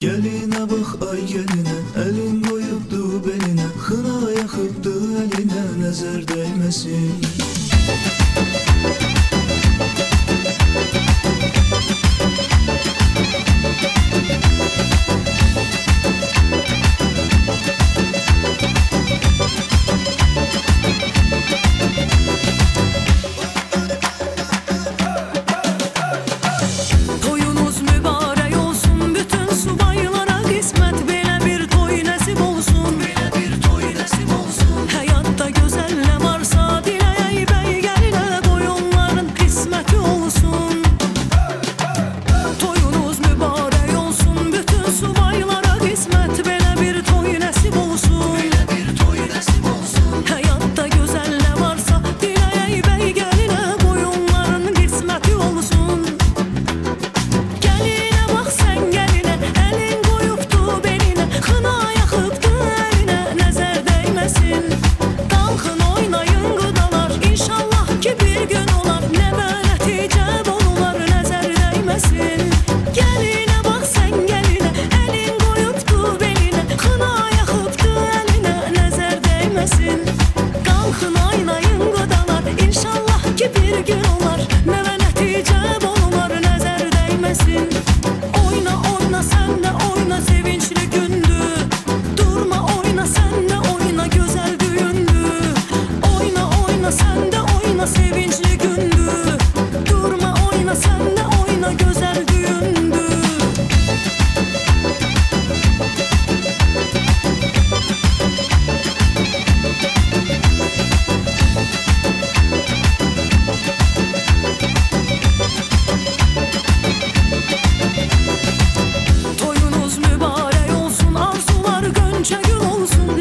Geline bak ay geline Elin koyuptu beline Hına yakıptı eline Nezer değmesin. Nəvə nəticə olmar nəzər dəyməsin Oyna, oyna, sən də oyna, sevin.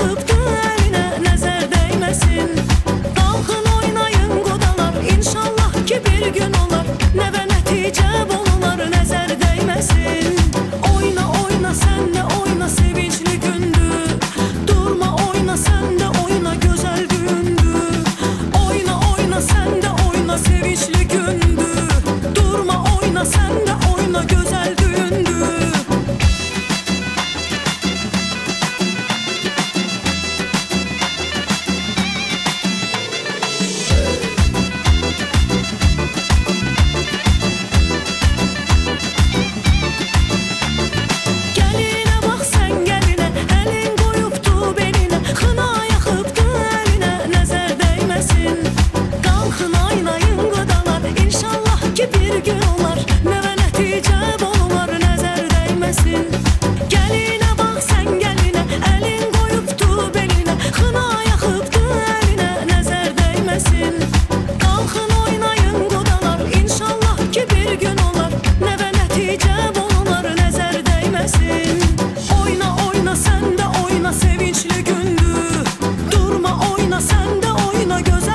Axıb güllərinə nəzər dəyməsin Dalğın oynayın qodalar İnşallah ki bir gün olar Nəvə nəticə bolular Nəzər dəyməsin Oyna oyna sen de oyna sevinçli gündü. Durma oyna sen de oyna göz